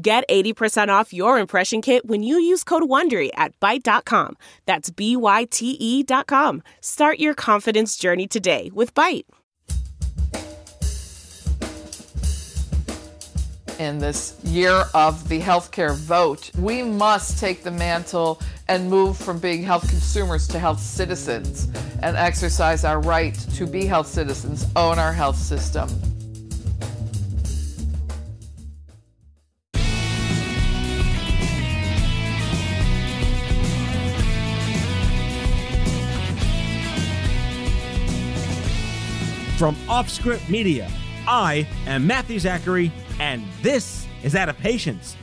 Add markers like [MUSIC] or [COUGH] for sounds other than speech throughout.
Get 80% off your impression kit when you use code WONDERY at Byte.com. That's B-Y-T-E dot com. Start your confidence journey today with Byte. In this year of the healthcare vote, we must take the mantle and move from being health consumers to health citizens and exercise our right to be health citizens, own our health system. From Offscript Media, I am Matthew Zachary, and this is Out of Patience.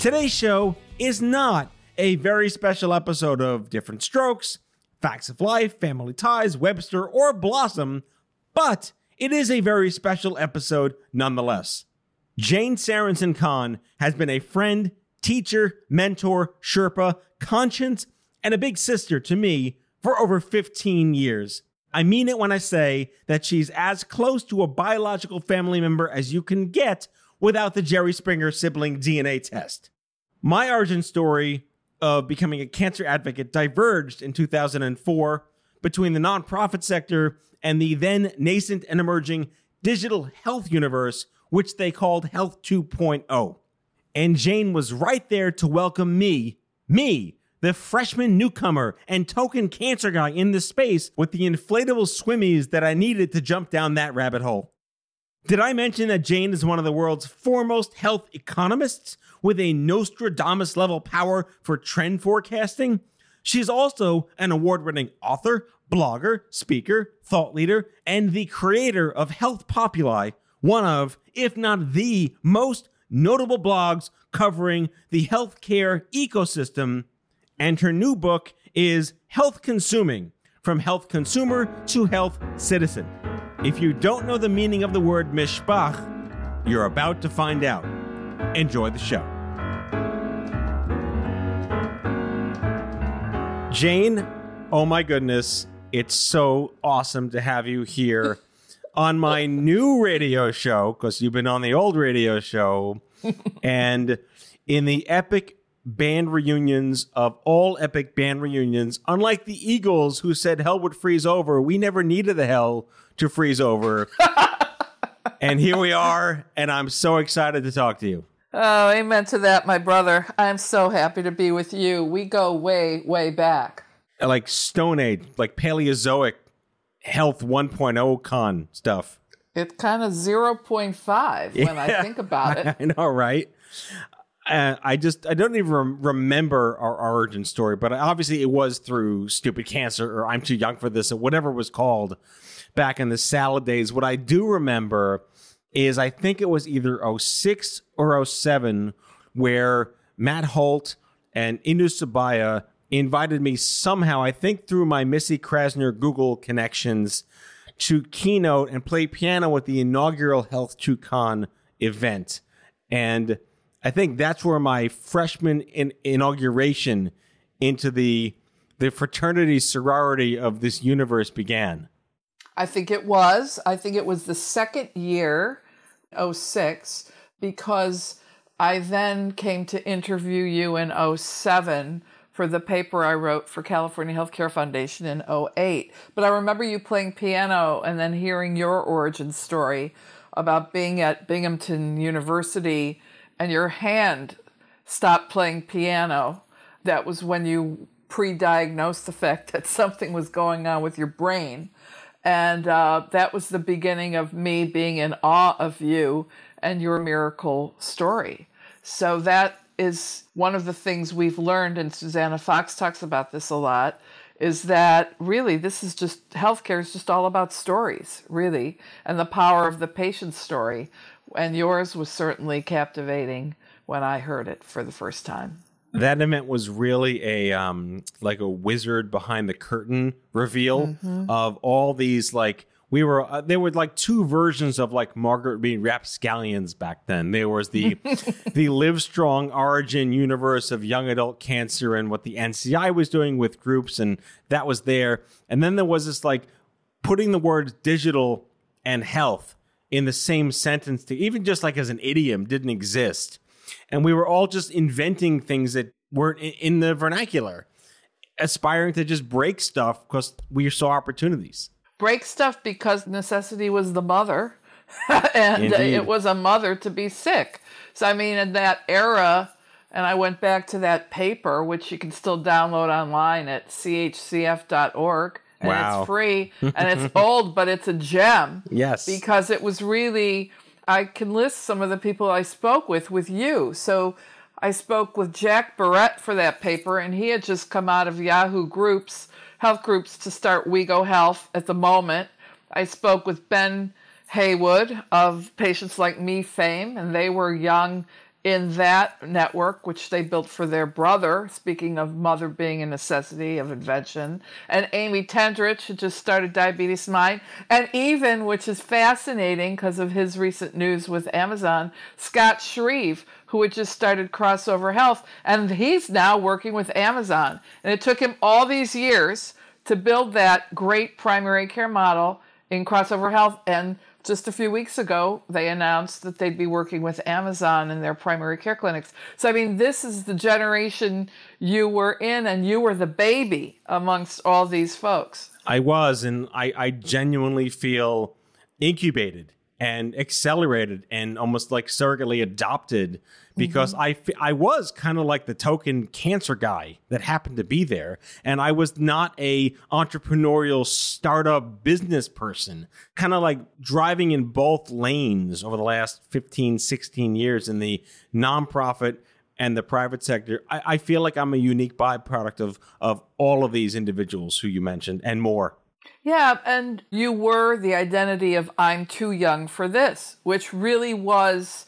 Today's show is not a very special episode of Different Strokes, Facts of Life, Family Ties, Webster, or Blossom, but it is a very special episode nonetheless. Jane Sarasohn-Kahn has been a friend, teacher, mentor, Sherpa, conscience, and a big sister to me for over 15 years. I mean it when I say that she's as close to a biological family member as you can get without the Jerry Springer sibling DNA test. My origin story of becoming a cancer advocate diverged in 2004 between the nonprofit sector and the then nascent and emerging digital health universe, which they called Health 2.0. And Jane was right there to welcome me, me, the freshman newcomer and token cancer guy in the space with the inflatable swimmies that I needed to jump down that rabbit hole. Did I mention that Jane is one of the world's foremost health economists with a Nostradamus level power for trend forecasting? She's also an award winning author, blogger, speaker, thought leader, and the creator of Health Populi, one of, if not the most notable blogs covering the healthcare ecosystem and her new book is Health Consuming From Health Consumer to Health Citizen. If you don't know the meaning of the word mishpach, you're about to find out. Enjoy the show. Jane, oh my goodness, it's so awesome to have you here [LAUGHS] on my new radio show because you've been on the old radio show. [LAUGHS] and in the epic band reunions of all epic band reunions. Unlike the Eagles, who said hell would freeze over, we never needed the hell to freeze over. [LAUGHS] and here we are, and I'm so excited to talk to you. Oh, amen to that, my brother. I'm so happy to be with you. We go way, way back. Like Stone Age, like Paleozoic Health 1.0 con stuff. It's kind of 0.5 when I [LAUGHS] think about it. I know, right? I just I don't even rem- remember our origin story, but obviously it was through stupid cancer or I'm too young for this or whatever was called back in the salad days. What I do remember is I think it was either 06 or 07 where Matt Holt and Indu Subaiya invited me somehow, I think through my Missy Krasner Google connections, to keynote and play piano with the inaugural Health 2Con event. And I think that's where my freshman in, inauguration into the the fraternity sorority of this universe began. I think it was. I think it was the second year, 06, because I then came to interview you in 07 for the paper I wrote for California Healthcare Foundation in 08. But I remember you playing piano and then hearing your origin story about being at Binghamton University and your hand stopped playing piano, that was when you pre diagnosed the fact that [LAUGHS] something was going on with your brain. And uh, that was the beginning of me being in awe of you and your miracle story. So that is one of the things we've learned, and Susannah Fox talks about this a lot, is that really this is just healthcare is just all about stories, really, and the power of the patient's story and yours was certainly captivating when I heard it for the first time. That event was really a um like a wizard behind the curtain reveal Mm-hmm. of all these like we were uh, there were like two versions of like Margaret being rapscallions back then. There was the [LAUGHS] the Live Strong origin universe of young adult cancer and what the NCI was doing with groups and that was there. And then there was this like putting the words digital and health in the same sentence to even just like as an idiom didn't exist. And we were all just inventing things that weren't in the vernacular aspiring to just break stuff because we saw opportunities. Break stuff because necessity was the mother. [LAUGHS] And Indeed. it was a mother to be sick. So i mean in that era and i went back to that paper which you can still download online at chcf.org and Wow. it's free [LAUGHS] and it's old but it's a gem. Yes. Because it was really i can list some of the people i spoke with with you. So i spoke with jack barrette for that paper and he had just come out of yahoo groups health groups to start wego health at the moment. I spoke with ben heywood of patients like me fame and they were young in that network, which they built for their brother, speaking of mother being a necessity of invention, and Amy Tenderich, who just started DiabetesMine, and even, which is fascinating because of his recent news with Amazon, Scott Shreve, who had just started Crossover Health, and he's now working with Amazon. And it took him all these years to build that great primary care model in Crossover Health. And just a few weeks ago, they announced that they'd be working with Amazon in their primary care clinics. So, I mean, this is the generation you were in, and you were the baby amongst all these folks. i was and i i genuinely feel incubated and accelerated and almost like surrogately adopted because mm-hmm. I fe- I was kind of like the token cancer guy that happened to be there and I was not a entrepreneurial startup business person kind of like driving in both lanes over the last 15 16 years in the nonprofit and the private sector. I, I feel like I'm a unique byproduct of of all of these individuals who you mentioned and more. Yeah, and you were the identity of I'm too young for this, which really was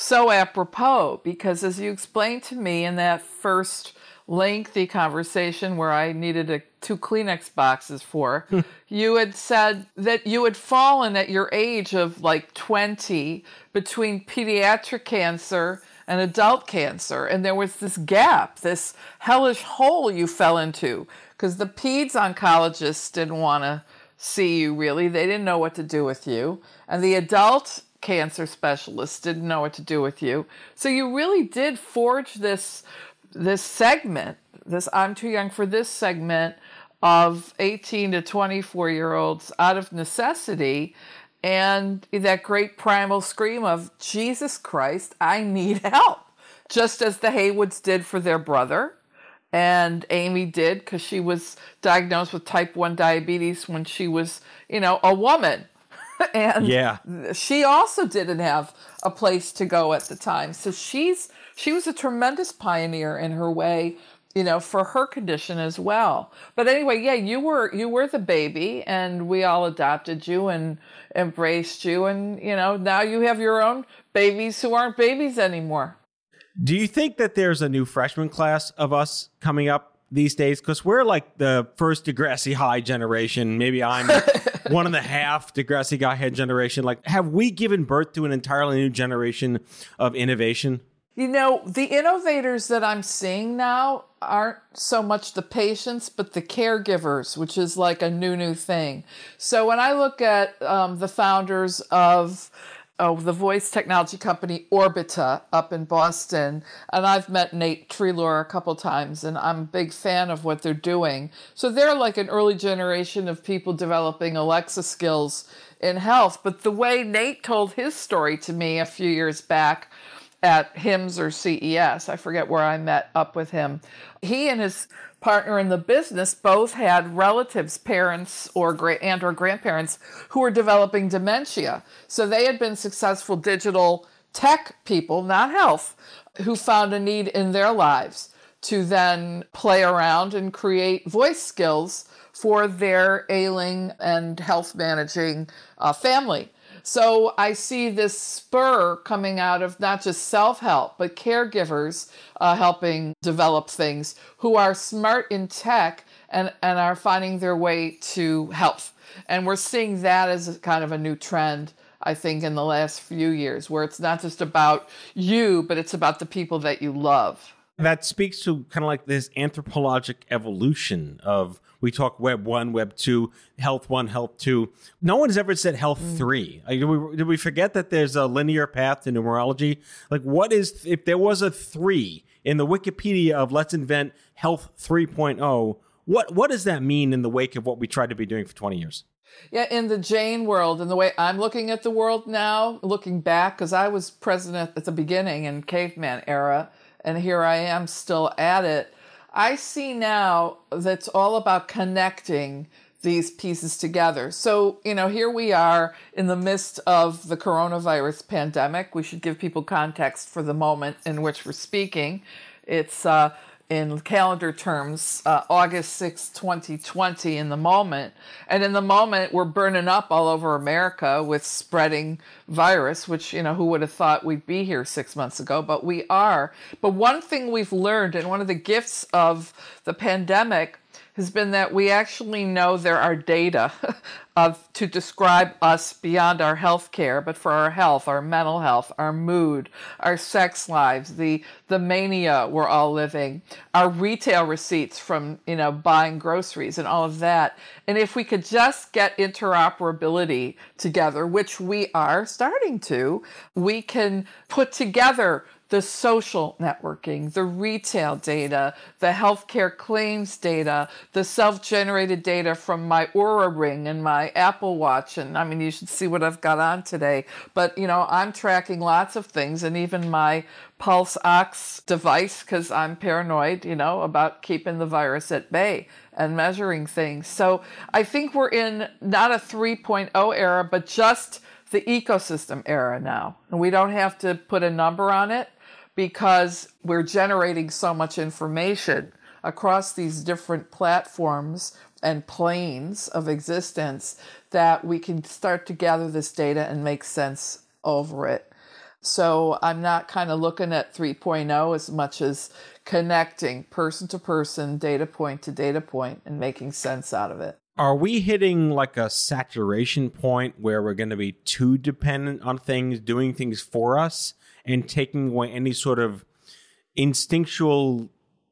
so apropos because as you explained to me in that first lengthy conversation where I needed a, two Kleenex boxes for, [LAUGHS] you had said that you had fallen at your age of like 20 between pediatric cancer and adult cancer. And there was this gap, this hellish hole you fell into because the peds oncologists didn't want to see you really. They didn't know what to do with you. And the adult cancer specialists didn't know what to do with you. So you really did forge this this segment, this I'm too young for this segment of 18 to 24 year olds out of necessity and that great primal scream of Jesus Christ, I need help. Just as the Heywoods did for their brother and Amy did because she was diagnosed with type 1 diabetes when she was, you know, a woman. [LAUGHS] and Yeah. she also didn't have a place to go at the time. So she's she was a tremendous pioneer in her way, you know, for her condition as well. But anyway, yeah, you were you were the baby and we all adopted you and embraced you and you know, now you have your own babies who aren't babies anymore. Do you think that there's a new freshman class of us coming up these days? Because we're like the first Degrassi High generation. Maybe I'm [LAUGHS] one and a half Degrassi Guy Head generation. Like, have we given birth to an entirely new generation of innovation? You know, the innovators that I'm seeing now aren't so much the patients, but the caregivers, which is like a new, new thing. So when I look at um, the founders of oh, the voice technology company Orbita up in Boston, and I've met Nate Treloar a couple times, and I'm a big fan of what they're doing. So they're like an early generation of people developing Alexa skills in health. But the way Nate told his story to me a few years back, at HIMSS or CES. I forget where I met up with him. He and his partner in the business both had relatives, parents or and or grandparents who were developing dementia. So they had been successful digital tech people, not health, who found a need in their lives to then play around and create voice skills for their ailing and health managing uh, family. So I see this spur coming out of not just self help, but caregivers uh, helping develop things who are smart in tech and, and are finding their way to health. And we're seeing that as kind of a new trend. I think in the last few years, where it's not just about you, but it's about the people that you love. That speaks to kind of like this anthropologic evolution of we talk web one, web two, health one, health two. No one has ever said health mm. three. Like, did, we, did we forget that there's a linear path to numerology? Like, what is, if there was a three in the Wikipedia of let's invent health 3.0, what, what does that mean in the wake of what we tried to be doing for 20 years? Yeah, in the Jane world, and the way I'm looking at the world now, looking back, because I was president at the beginning in caveman era, and here I am still at it. I see now that's all about connecting these pieces together. So, you know, here we are in the midst of the coronavirus pandemic. We should give people context for the moment in which we're speaking. It's uh, in calendar terms, uh, August 6, 2020, in the moment. And in the moment, we're burning up all over America with spreading virus, which, you know, who would have thought we'd be here six months ago, but we are. But one thing we've learned, and one of the gifts of the pandemic, has been that we actually know there are data [LAUGHS] of to describe us beyond our health care, but for our health, our mental health, our mood, our sex lives, the the mania we're all living, our retail receipts from you know buying groceries and all of that. And if we could just get interoperability together, which we are starting to, we can put together the social networking, the retail data, the healthcare claims data, the self generated data from my Oura Ring and my Apple Watch. And I mean, you should see what I've got on today. But, you know, I'm tracking lots of things and even my Pulse Ox device because I'm paranoid, you know, about keeping the virus at bay and measuring things. So I think we're in not a 3.0 era, but just the ecosystem era now. And we don't have to put a number on it because we're generating so much information across these different platforms and planes of existence that we can start to gather this data and make sense over it. So I'm not kind of looking at 3.0 as much as connecting person to person, data point to data point, and making sense out of it. Are we hitting like a saturation point where we're going to be too dependent on things doing things for us? and taking away any sort of instinctual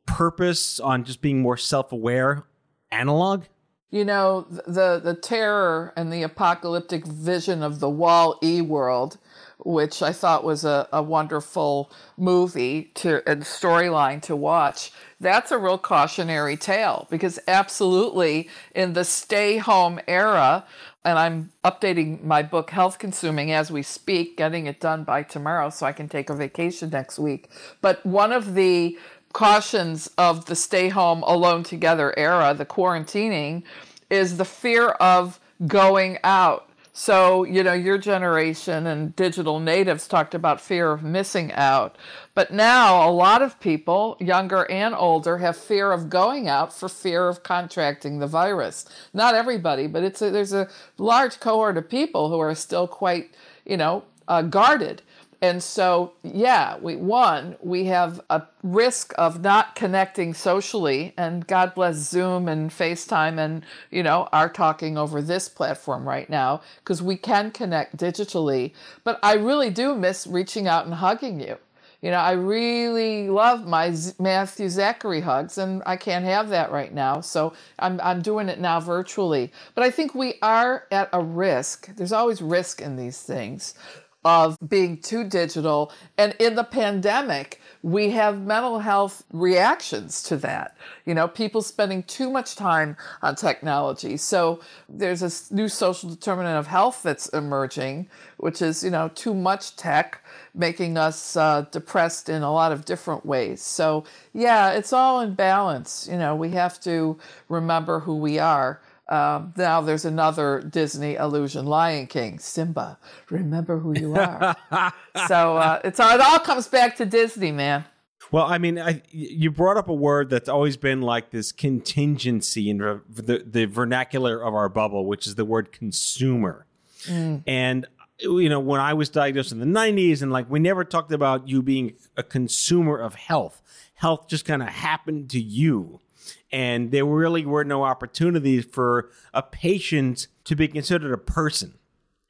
purpose on just being more self-aware analog you know the the terror and the apocalyptic vision of the Wall-E world which i thought was a, a wonderful movie to and storyline to watch that's a real cautionary tale because absolutely in the stay home era and I'm updating my book Health Consuming as we speak, getting it done by tomorrow so I can take a vacation next week. But one of the cautions of the stay home alone together era, the quarantining, is the fear of going out so, you know, your generation and digital natives talked about fear of missing out. But now a lot of people, younger and older, have fear of going out for fear of contracting the virus. Not everybody, but it's a, there's a large cohort of people who are still quite, you know, uh, guarded. And so, yeah, we one, we have a risk of not connecting socially, and God bless Zoom and FaceTime and, you know, are talking over this platform right now because we can connect digitally. But I really do miss reaching out and hugging you. You know, I really love my Matthew Zachary hugs, and I can't have that right now. So I'm, I'm doing it now virtually. But I think we are at a risk. There's always risk in these things of being too digital. And in the pandemic, we have mental health reactions to that. You know, people spending too much time on technology. So there's a new social determinant of health that's emerging, which is, you know, too much tech making us uh, depressed in a lot of different ways. So, yeah, it's all in balance. You know, we have to remember who we are um, now there's another Disney illusion, Lion King, Simba. Remember who you are. so uh, it's it all comes back to Disney, man. Well, I mean, I, you brought up a word that's always been like this contingency in the, the vernacular of our bubble, which is the word consumer. Mm. And you know, when I was diagnosed in the 90s, and like we never talked about you being a consumer of health. Health just kind of happened to you. And there really were no opportunities for a patient to be considered a person.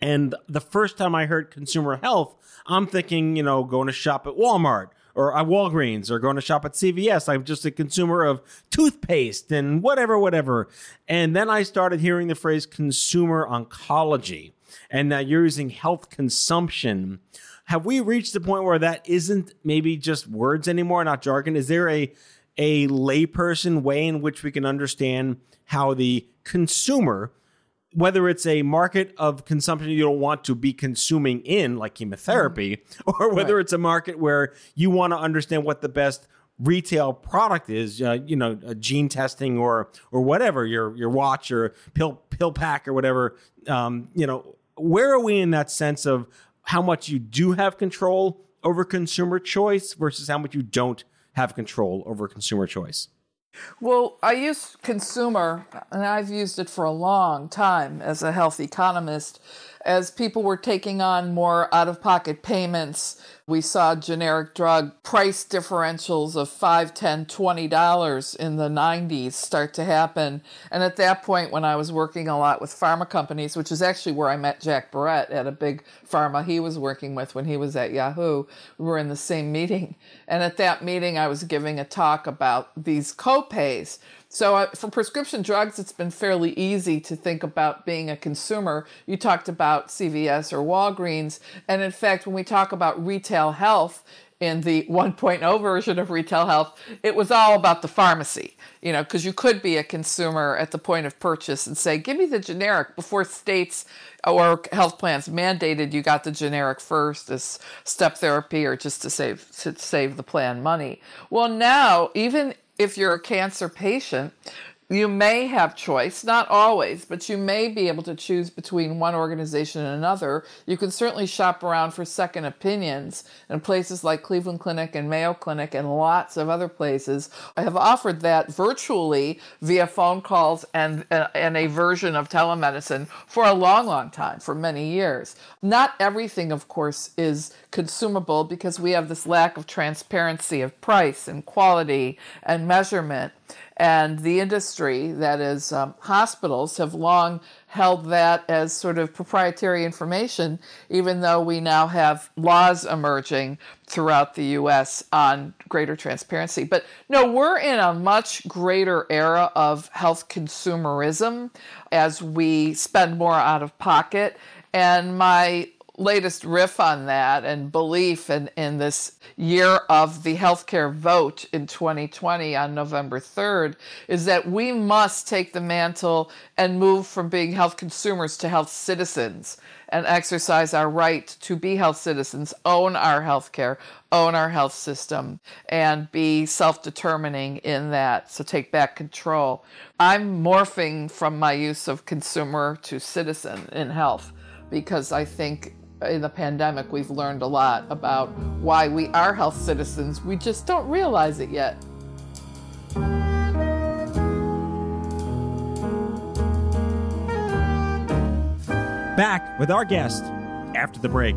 And the first time I heard consumer health, I'm thinking, you know, going to shop at Walmart or at Walgreens or going to shop at CVS. I'm just a consumer of toothpaste and whatever, whatever. And then I started hearing the phrase consumer oncology. And now you're using health consumption. Have we reached the point where that isn't maybe just words anymore, not jargon? Is there a a layperson way in which we can understand how the consumer whether it's a market of consumption you don't want to be consuming in, like chemotherapy, mm-hmm. or whether right. it's a market where you want to understand what the best retail product is, uh, you know, gene testing or or whatever your your watch or pill pill pack or whatever. Um, you know, where are we in that sense of how much you do have control over consumer choice versus how much you don't have control over consumer choice? Well, I use consumer, and I've used it for a long time as a health economist. As people were taking on more out of pocket payments, we saw generic drug price differentials of five, ten, twenty dollars in the 90s start to happen. And at that point, when I was working a lot with pharma companies, which is actually where I met Jack Barrette at a big pharma he was working with when he was at Yahoo, we were in the same meeting. And at that meeting, I was giving a talk about these copays so, uh, for prescription drugs, it's been fairly easy to think about being a consumer. You talked about CVS or Walgreens. And in fact, when we talk about retail health, in the [LAUGHS] 1.0 version of retail health, it was all about the pharmacy, you know, because you could be a consumer at the point of purchase and say, give me the generic before states or health plans mandated you got the generic first as step therapy or just to save to save the plan money. Well, now even if you're a cancer patient, you may have choice, not always, but you may be able to choose between one organization and another. You can certainly shop around for second opinions in places like Cleveland Clinic and Mayo Clinic and lots of other places. I have offered that virtually via phone calls and, uh, and a version of telemedicine for a long, long time, for many years. Not everything, of course, is consumable because we have this lack of transparency of price and quality and measurement. And the industry, that is, um, hospitals, have long held that as sort of proprietary information, even though we now have laws emerging throughout the US on greater transparency. But no, we're in a much greater era of health consumerism as we spend more out of pocket. And my latest riff on that and belief in, in this year of the healthcare vote in 2020 on November 3rd is that we must take the mantle and move from being health consumers to health citizens and exercise our right to be health citizens, own our healthcare, own our health system, and be self determining in that. So take back control. I'm morphing from my use of consumer to citizen in health because I think in the pandemic, we've learned a lot about why we are health citizens. We just don't realize it yet. Back with our guest after the break.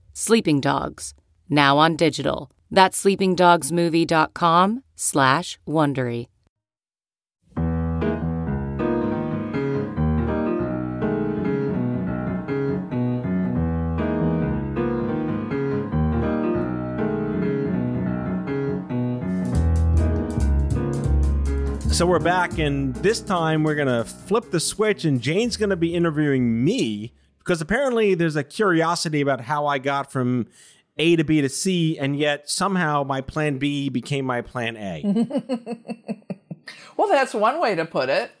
Sleeping Dogs, now on digital. That's sleepingdogsmovie.com slash Wondery. So we're back, and this time we're going to flip the switch, and Jane's going to be interviewing me because apparently there's a curiosity about how I got from A to B to C, and yet somehow my plan B became my plan A. [LAUGHS] well, that's one way to put it.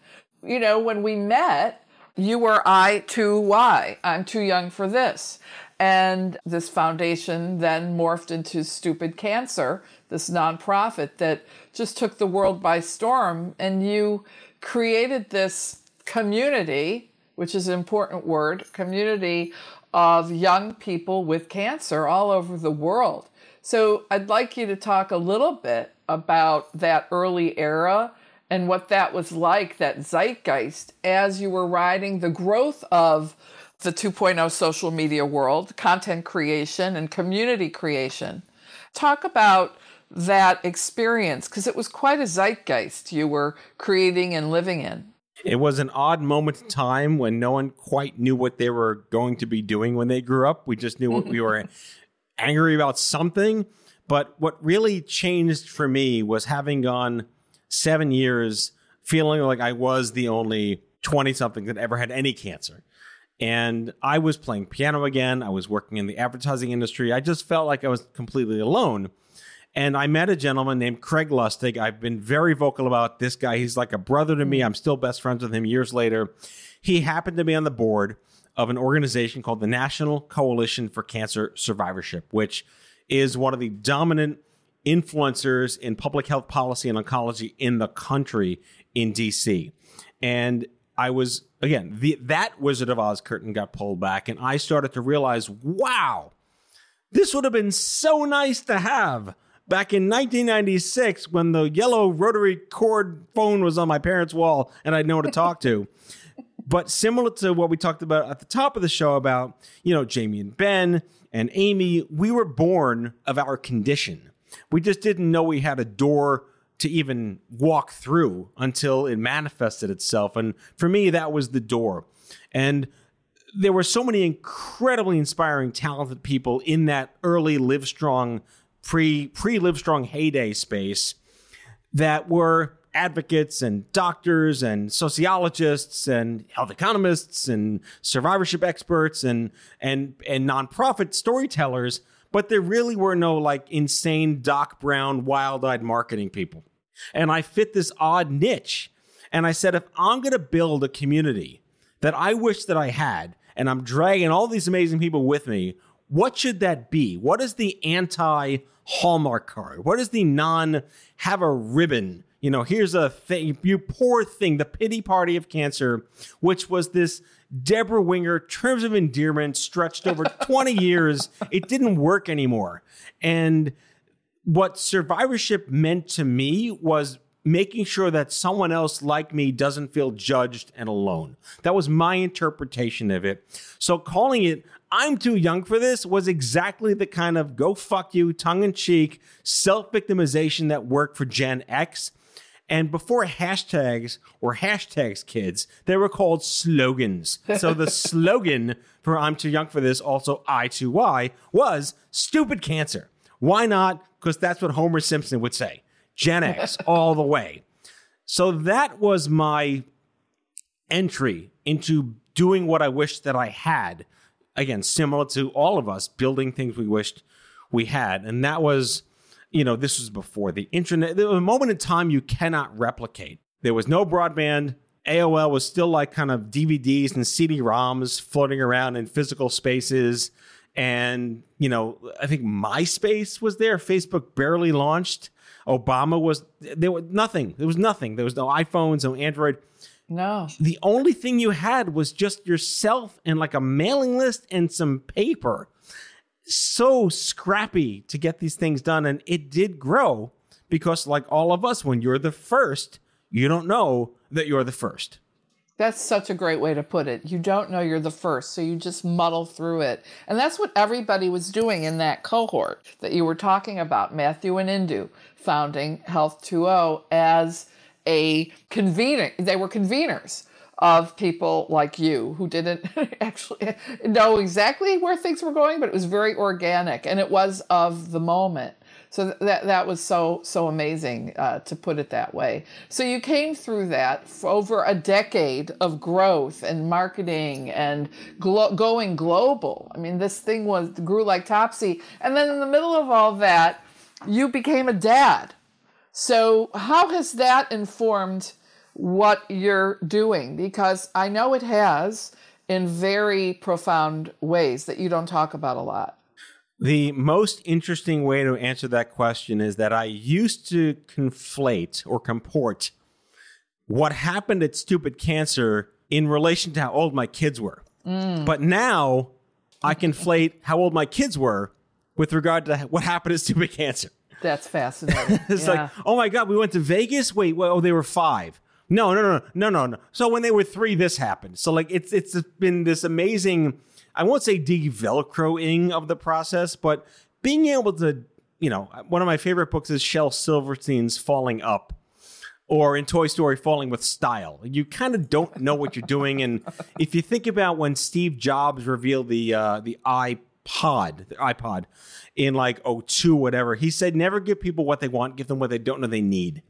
You know, when we met, you were I2Y. I'm too young for this. And this foundation then morphed into Stupid Cancer, this nonprofit that just took the world by storm. And you created this community, which is an important word, community of young people with cancer all over the world. So I'd like you to talk a little bit about that early era and what that was like, that zeitgeist, as you were riding the growth of the 2.0 social media world, content creation and community creation. Talk about that experience because it was quite a zeitgeist you were creating and living in. It was an odd moment in time when no one quite knew what they were going to be doing when they grew up. We just knew what we were [LAUGHS] angry about something. But what really changed for me was having gone seven years feeling like I was the only 20 something that ever had any cancer. And I was playing piano again. I was working in the advertising industry. I just felt like I was completely alone. And I met a gentleman named Craig Lustig. I've been very vocal about this guy. He's like a brother to me. Mm. I'm still best friends with him years later. He happened to be on the board of an organization called the National Coalition for Cancer Survivorship, which is one of the dominant influencers in public health policy and oncology in the country in DC. And I was again the that Wizard of Oz curtain got pulled back, and I started to realize, wow, this would have been so nice to have back in 1996 when the yellow rotary cord phone was on my parents' wall and I'd know to talk to. [LAUGHS] but similar to what we talked about at the top of the show about, you know, Jamie and Ben and Amy, we were born of our condition. We just didn't know we had a door to even walk through until it manifested itself. And for me, that was the door. And there were so many incredibly inspiring, talented people in that early Livestrong, pre pre Livestrong heyday space that were advocates and doctors and sociologists and health economists and survivorship experts and and and nonprofit storytellers but there really were no like insane Doc Brown wild-eyed marketing people. And I fit this odd niche. And I said, if I'm going to build a community that I wish that I had, and I'm dragging all these amazing people with me, what should that be? What is the anti Hallmark card? What is the non have a ribbon? You know, here's a thing, you poor thing, the pity party of cancer, which was this Debra Winger terms of endearment stretched over [LAUGHS] 20 years. It didn't work anymore. And what survivorship meant to me was making sure that someone else like me doesn't feel judged and alone. That was my interpretation of it. So calling it I'm too young for this was exactly the kind of go fuck you, tongue in cheek, self victimization that worked for Gen X. And before hashtags or hashtags, kids, they were called slogans. [LAUGHS] So the slogan for I'm too young for this, also I2Y, was stupid cancer. Why not? Because that's what Homer Simpson would say. Gen X [LAUGHS] all the way. So that was my entry into doing what I wished that I had. Again, similar to all of us building things we wished we had. And that was, you know, this was before the internet. There was a moment in time you cannot replicate. There was no broadband. AOL was still like kind of DVDs and CD ROMs floating around in physical spaces and you know i think myspace was there facebook barely launched obama was there was nothing. There was nothing. There was no iphones no android. No. The only thing you had was just yourself and like a mailing list and some paper. So scrappy to get these things done and it did grow because like all of us when you're the first you don't know that you're the first That's such a great way to put it. You don't know you're the first, so you just muddle through it. And that's what everybody was doing in that cohort that you were talking about, Matthew and Indu, founding Health 2.0 as a convener. They were conveners of people like you who didn't [LAUGHS] actually know exactly where things were going, but it was very organic and it was of the moment. So that that was so so amazing uh, to put it that way. So you came through that for over a decade of growth and marketing and glo- going global. I mean, this thing was grew like topsy. And then in the middle of all that, you became a dad. So how has that informed what you're doing? Because I know it has in very profound ways that you don't talk about a lot. The most interesting way to answer that question is that I used to conflate or comport what happened at Stupid Cancer in relation to how old my kids were. Mm. But now I conflate how old my kids were with regard to what happened at Stupid Cancer. That's fascinating. [LAUGHS] it's yeah. like, oh my God, we went to Vegas? Wait, well, oh, they were five. No, no, no, no, no, no. So when they were three, this happened. So like it's it's been this amazing I won't say develcroing of the process, but being able to, you know, one of my favorite books is Shel Silverstein's Falling Up or in Toy Story Falling with Style. You kind of don't know what you're doing. And if you think about when Steve Jobs revealed the uh, the iPod, the iPod in like 02, whatever, he said, never give people what they want, give them what they don't know they need.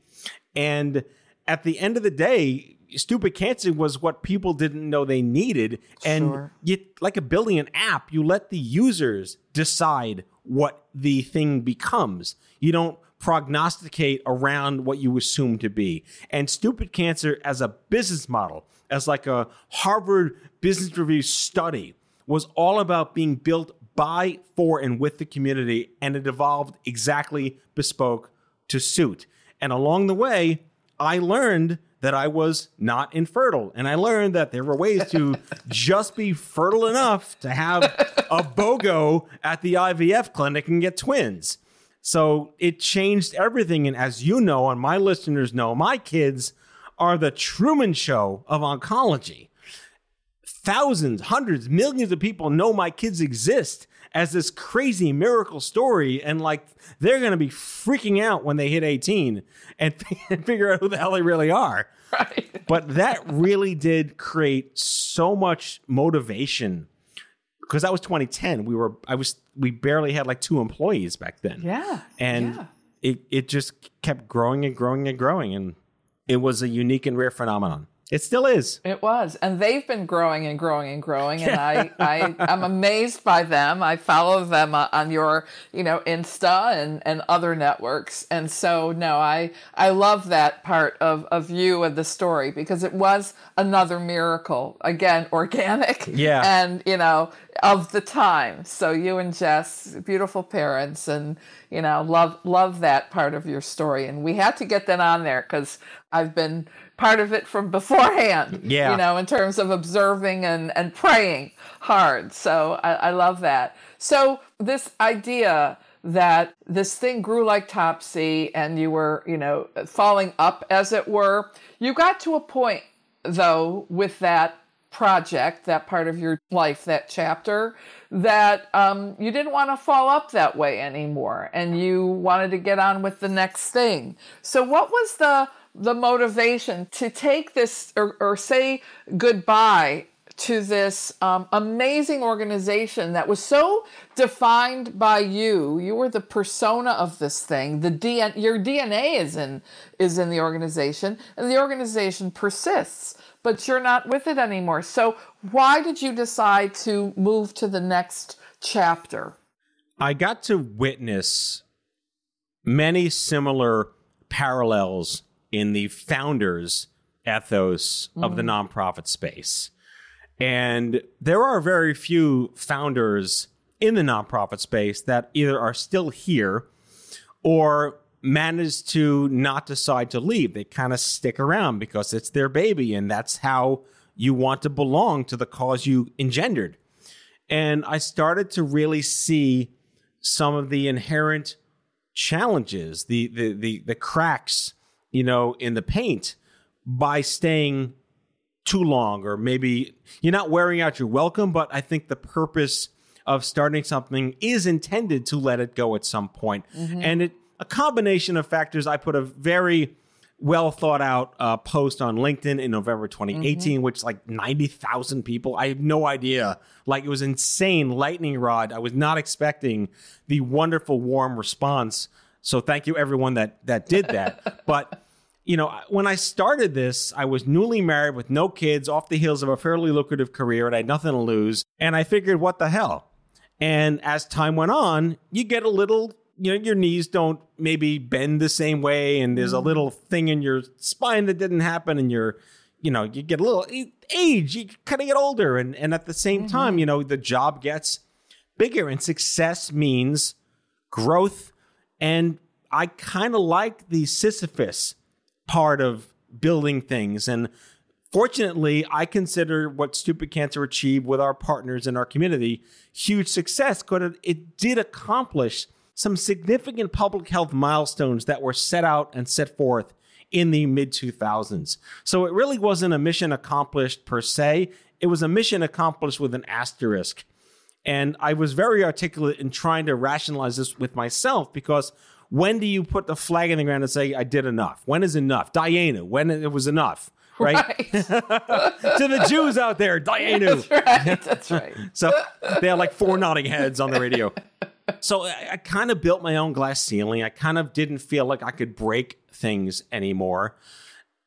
And at the end of the day, stupid cancer was what people didn't know they needed. And sure. you like a building an app you let the users decide what the thing becomes. You don't prognosticate around what you assume to be. And stupid cancer as a business model as like a harvard business review study was all about being built by for and with the community and it evolved exactly bespoke to suit. And along the way i learned that I was not infertile. And I learned that there were ways to [LAUGHS] just be fertile enough to have a BOGO at the IVF clinic and get twins. So it changed everything. And as you know, and my listeners know, my kids are the Truman Show of oncology. Thousands, hundreds, millions of people know my kids exist as this crazy miracle story. And like they're going to be freaking out when they hit 18 and, [LAUGHS] and figure out who the hell they really are. Right. [LAUGHS] But that really did create so much motivation because that was 2010. We were, I was, we barely had like two employees back then. Yeah. And yeah. it, it just kept growing and growing and growing. And it was a unique and rare phenomenon. It still is. It was. And they've been growing and growing and growing. And I, [LAUGHS] I, I'm amazed by them. I follow them on your, you know, Insta and, and other networks. And so, no, I, I love that part of, of you and the story because it was another miracle. Again, [LAUGHS] organic. Yeah. And, you know, of the time. So you and Jess, beautiful parents, and you know, love love that part of your story. And we had to get that on there because I've been part of it from beforehand. Yeah. You know, in terms of observing and, and praying hard. So I, I love that. So this idea that this thing grew like topsy and you were, you know, falling up as it were, you got to a point though with that project, that part of your life, that chapter, that um, you didn't want to fall up that way anymore and you wanted to get on with the next thing. So, what was the the motivation to take this or, or say goodbye to this um, amazing organization that was so defined by you. You were the persona of this thing. The DNA, your DNA is in is in the organization, and the organization persists but you're not with it anymore. So, why did you decide to move to the next chapter? I got to witness many similar parallels in the founders' ethos mm. of the mm. nonprofit space. And there are very few founders in the nonprofit space that either are still here or manage to not decide to leave. They kind of stick around because it's their baby and that's how you want to belong to the cause you engendered. And I started to really see some of the inherent challenges, the the the, the cracks, you know, in the paint by staying too long, or maybe you're not wearing out your welcome, but I think the purpose of starting something is intended to let it go at some point. And it a combination of factors. I put a very well thought out uh, post on LinkedIn in November 2018, which like 90,000 people. I have no idea. Like it was insane lightning rod. I was not expecting the wonderful warm response. So thank you everyone that that did that. [LAUGHS] but you know, when I started this, I was newly married with no kids, off the heels of a fairly lucrative career, and I had nothing to lose. And I figured, what the hell? And as time went on, you get a little, you know, your knees don't maybe bend the same way, and there's a mm-hmm. little thing in your spine that didn't happen, and you're, you know, you get a little age, you kind of get older, and and at the same time, mm-hmm. you know, the job gets bigger, and success means growth. And I kind of like the Sisyphus part of building things. And fortunately, I consider what Stupid Cancer achieved with our partners in our community huge success because it did accomplish some significant public health milestones that were set out and set forth in the mid 2000s. So it really wasn't a mission accomplished per se, it was a mission accomplished with an asterisk. And I was very articulate in trying to rationalize this with myself because when do you put the flag in the ground and say, I did enough? When is enough? Dayenu, when it was enough, right? Right. [LAUGHS] to the Jews out there, Dayenu. That's right. That's right. [LAUGHS] So they had like four nodding heads on the radio. So I, I kind of built my own glass ceiling. I kind of didn't feel like I could break things anymore.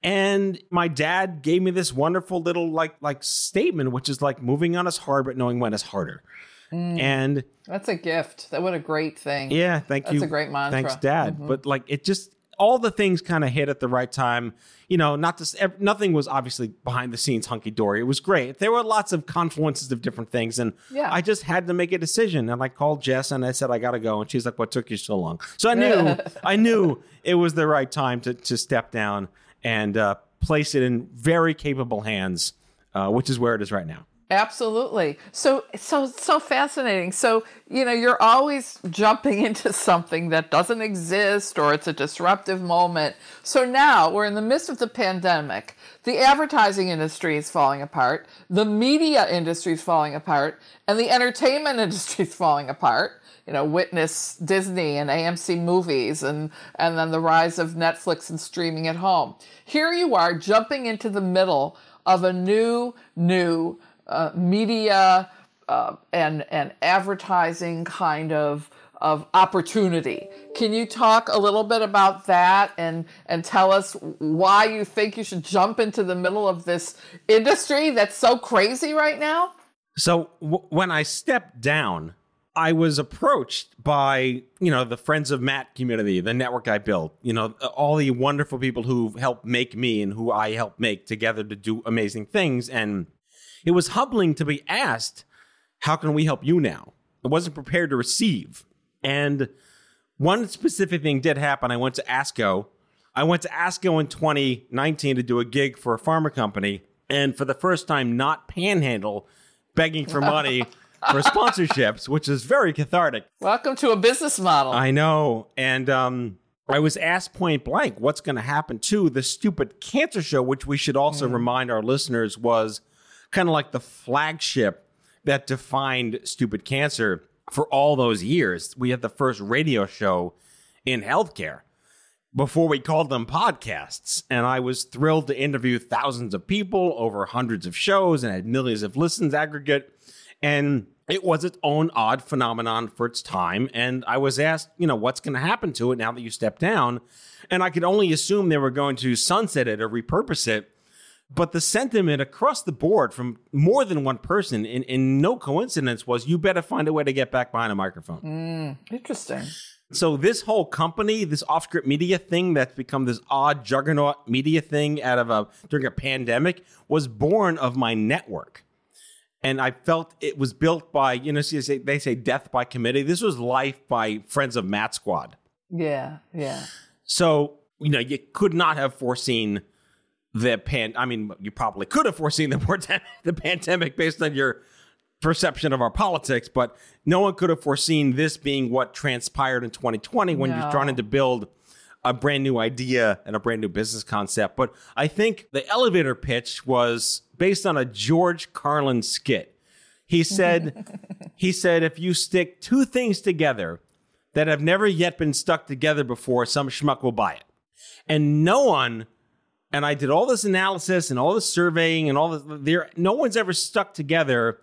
And my dad gave me this wonderful little like like statement, which is like moving on is hard, but knowing when is harder. And That's a gift. That what a great thing. yeah, thank That's you. That's a great mantra. Mm-hmm. Thanks, Dad. But like it just all the things kind of hit at the right time. You know, not just nothing was obviously behind the scenes hunky dory. It was great. There were lots of confluences of different things, and Yeah. I just had to make a decision. And I called Jess and I said I got to go, and she's like, "What took you so long?" So I knew [LAUGHS] I knew it was the right time to to step down and uh, place it in very capable hands, uh, which is where it is right now. Absolutely. So so so fascinating. So, you know, you're always jumping [LAUGHS] into something that doesn't exist or it's a disruptive moment. So now we're in the midst of the pandemic. The advertising industry is falling apart, the media industry is falling apart, and the entertainment [LAUGHS] industry is falling apart. You know, witness Disney and AMC movies and and then the rise of Netflix and streaming at home. Here you are jumping into the middle of a new new uh, media uh, and and advertising kind of of opportunity. Can you talk a little bit about that and and tell us why you think you should jump into the middle of this industry that's so crazy right now? So w- when I stepped down, I was approached by you know the Friends of Matt community, the network I built. You know all the wonderful people who helped make me and who I helped make together to do amazing things. And it was humbling to be asked, "How can we help you now?" I wasn't prepared to receive. And one specific thing did happen. I went to ASCO. I went to ASCO in 2019 to do a gig for a pharma company, and for the first time, not panhandle, begging for money [LAUGHS] for sponsorships, which is very cathartic. Welcome to a business model. I know. And um, I was asked point blank what's going to happen to the stupid cancer show, which we should also remind our listeners was kind of like the flagship that defined stupid cancer for all those years. We had the first radio show in healthcare before we called them podcasts. And I was thrilled to interview thousands of people over hundreds of shows and had millions of listens aggregate. And it was its own odd phenomenon for its time. And I was asked, you know, what's going to happen to it now that you step down? And I could only assume they were going to sunset it or repurpose it. But the sentiment across the board from more than one person, in, in no coincidence, was you better find a way to get back behind a microphone. Hmm, interesting. So this whole company, this off-script media thing that's become this odd juggernaut media thing out of a during a pandemic was born of my network. And I felt it was built by, you know, they say- they say death by committee. This was life by Friends of Matt Squad. Yeah, yeah. So, you know, you could not have foreseen the pan. I mean, you probably could have foreseen the, [LAUGHS] pandemic- the pandemic based on your perception of our politics, but no one could have foreseen this being what transpired in 2020 when you're No. trying to build a brand new idea and a brand new business concept. But I think the elevator pitch was based on a George Carlin skit. He said, [LAUGHS] he said, if you stick two things together that have never yet been stuck together before, some schmuck will buy it. And no one, and I did all this analysis and all this surveying and all this, there, no one's ever stuck together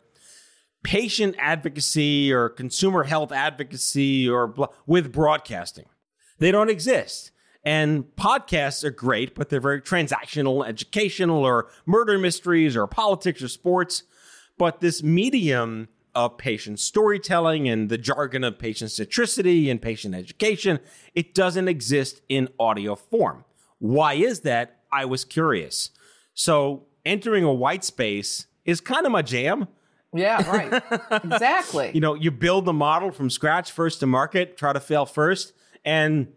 patient advocacy or consumer health advocacy or with broadcasting. They don't exist. And podcasts are great, but they're very transactional, educational, or murder mysteries, or politics, or sports. But this medium of patient storytelling and the jargon of patient centricity and patient education, it doesn't exist in audio form. Why is that? I was curious. So entering a white space is kind of my jam. Yeah, right. [LAUGHS] exactly. You know, you build the model from scratch, first to market, try to fail first. And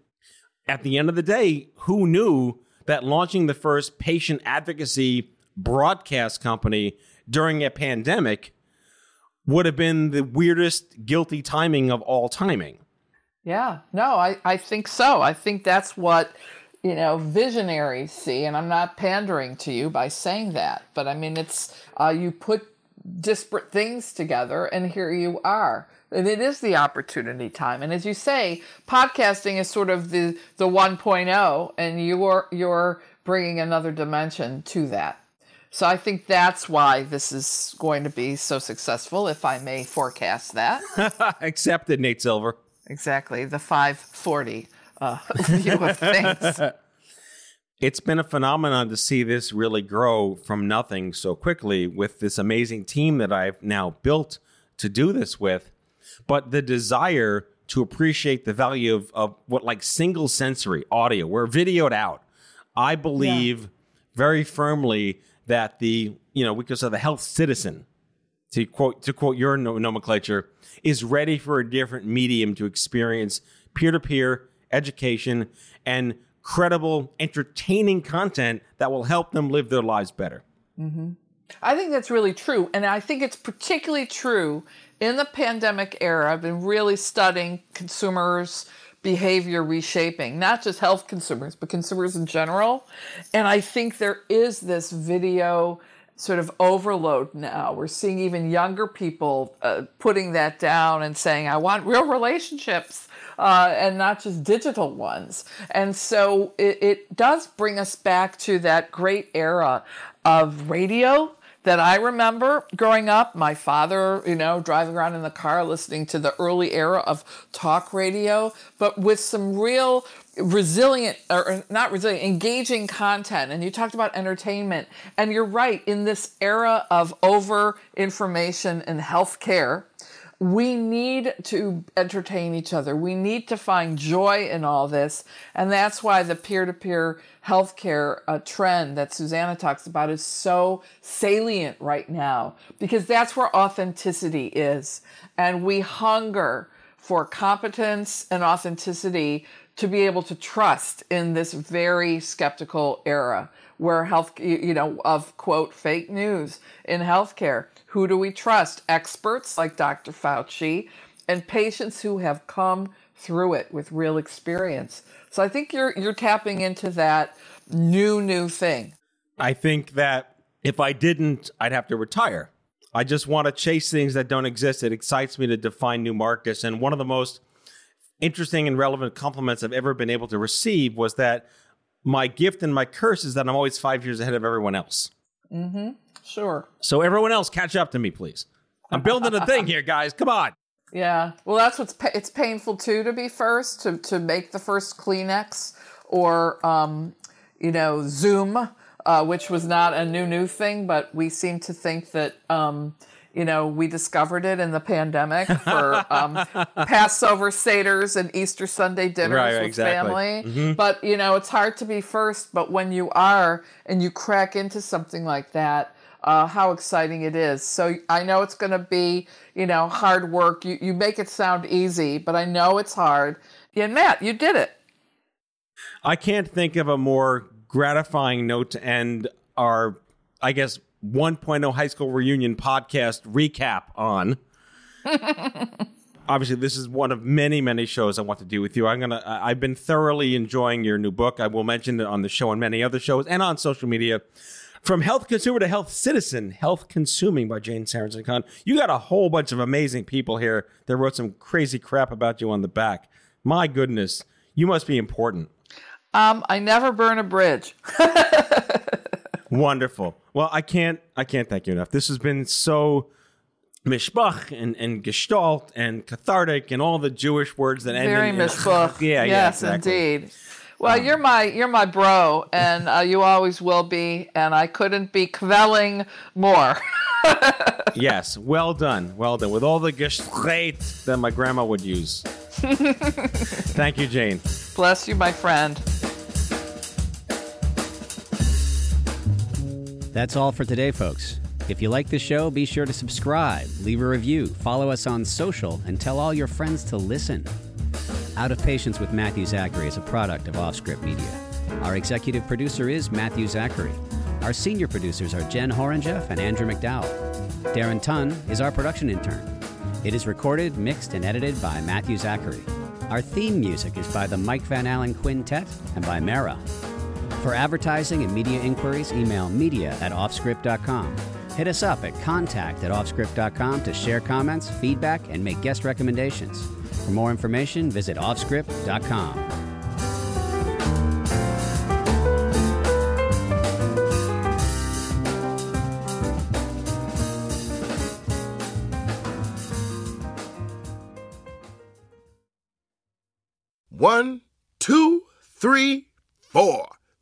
at the end of the day, who knew that launching the first patient advocacy broadcast company during a pandemic would have been the weirdest guilty timing of all timing? Yeah, no, I, I think so. I think that's what, you know, visionary see. And I'm not pandering to you by saying that, but I mean, it's, uh, you put disparate things together and here you are. And it is the opportunity time. And as you say podcasting is sort of the the 1.0 and you're you're bringing another dimension to that. So i think that's why this is going to be so successful if i may forecast that. [LAUGHS] Accepted nate silver. Exactly the 540 uh, [LAUGHS] view of things it's been a phenomenon to see this really grow from nothing so quickly with this amazing team that I've now built to do this with. But the desire to appreciate the value of, of what like single sensory audio, we're videoed out. I believe yeah. very firmly that the, you know, we could say the health citizen, to quote to quote your nomenclature, is ready for a different medium to experience peer-to-peer education and credible, entertaining content that will help them live their lives better. Mm-hmm. I think that's really true. And I think it's particularly true in the pandemic era. I've been really studying consumers' behavior reshaping, not just health consumers, but consumers in general. And I think there is this video sort of overload now. We're seeing even younger people uh, putting that down and saying, I want real relationships uh, and not just digital ones. And so it, it does bring us back to that great era of radio that I remember growing up. My father, you know, driving around in the car listening to the early era of talk radio, but with some real resilient or not resilient engaging content and you talked about entertainment and you're right in this era of over information in healthcare we need to entertain each other. We need to find joy in all this. And that's why the peer to peer healthcare uh, trend that Susannah talks about is so salient right now because that's where authenticity is. And we hunger for competence and authenticity to be able to trust in this very skeptical era where health, you know, of quote, fake news in healthcare. Who do we trust? Experts like Dr. Fauci and patients who have come through it with real experience. So I think you're you're tapping into that new new thing. I think that if I didn't, I'd have to retire. I just want to chase things that don't exist. It excites me to define new markets. And one of the most interesting and relevant compliments I've ever been able to receive was that my gift and my curse is that I'm always five years ahead of everyone else. Mm-hmm. Sure. So everyone else, catch up to me, please. I'm building a thing [LAUGHS] here, guys. Come on. Yeah. Well, that's what's pa- it's painful too to be first to to make the first Kleenex or um, you know Zoom, uh, which was not a new new thing, but we seem to think that. Um, you know, we discovered it in the pandemic [LAUGHS] for um, Passover seders and Easter Sunday dinners right, with exactly. family. Mm-hmm. But you know, it's hard to be first. But when you are, and you crack into something like that, uh, how exciting it is. So I know it's going to be, you know, hard work. You you make it sound easy, but I know it's hard. And Matt, you did it. I can't think of a more gratifying note to end our, I guess, 1.0 high school reunion podcast recap on. [LAUGHS] Obviously, this is one of many, many shows I want to do with you. I'm gonna. I've been thoroughly enjoying your new book. I will mention it on the show and many other shows and on social media From health consumer to health citizen, health consuming by Jane Sarasohn-Kahn. You got a whole bunch of amazing people here that wrote some crazy crap about you on the back. My goodness, you must be important. Um, I never burn a bridge. [LAUGHS] Wonderful. Well, I can't I can't thank you enough. This has been so mishpach and, and gestalt and cathartic and all the Jewish words that end Very in, in mishpach. [LAUGHS] Yeah, yeah, yes, exactly. indeed. Well, you're my you're my bro, and uh, you always will be, and I couldn't be kvelling more. [LAUGHS] Yes, well done, well done. With all the gestalt that my grandma would use. [LAUGHS] thank you, Jane. Bless you, my friend. That's all for today, folks. If you like the show, be sure to subscribe, leave a review, follow us on social, and tell all your friends to listen. Out of Patience with Matthew Zachary is a product of Offscript Media. Our executive producer is Matthew Zachary. Our senior producers are Jen Horonjeff and Andrew McDowell. Darren Tunn is our production intern. It is recorded, mixed, and edited by Matthew Zachary. Our theme music is by the Mike Van Allen Quintet and by Mara. For advertising and media inquiries, email media at offscript.com. Hit us up at contact at offscript.com to share comments, feedback, and make guest recommendations. For more information, visit offscript.com. One, two, three, four.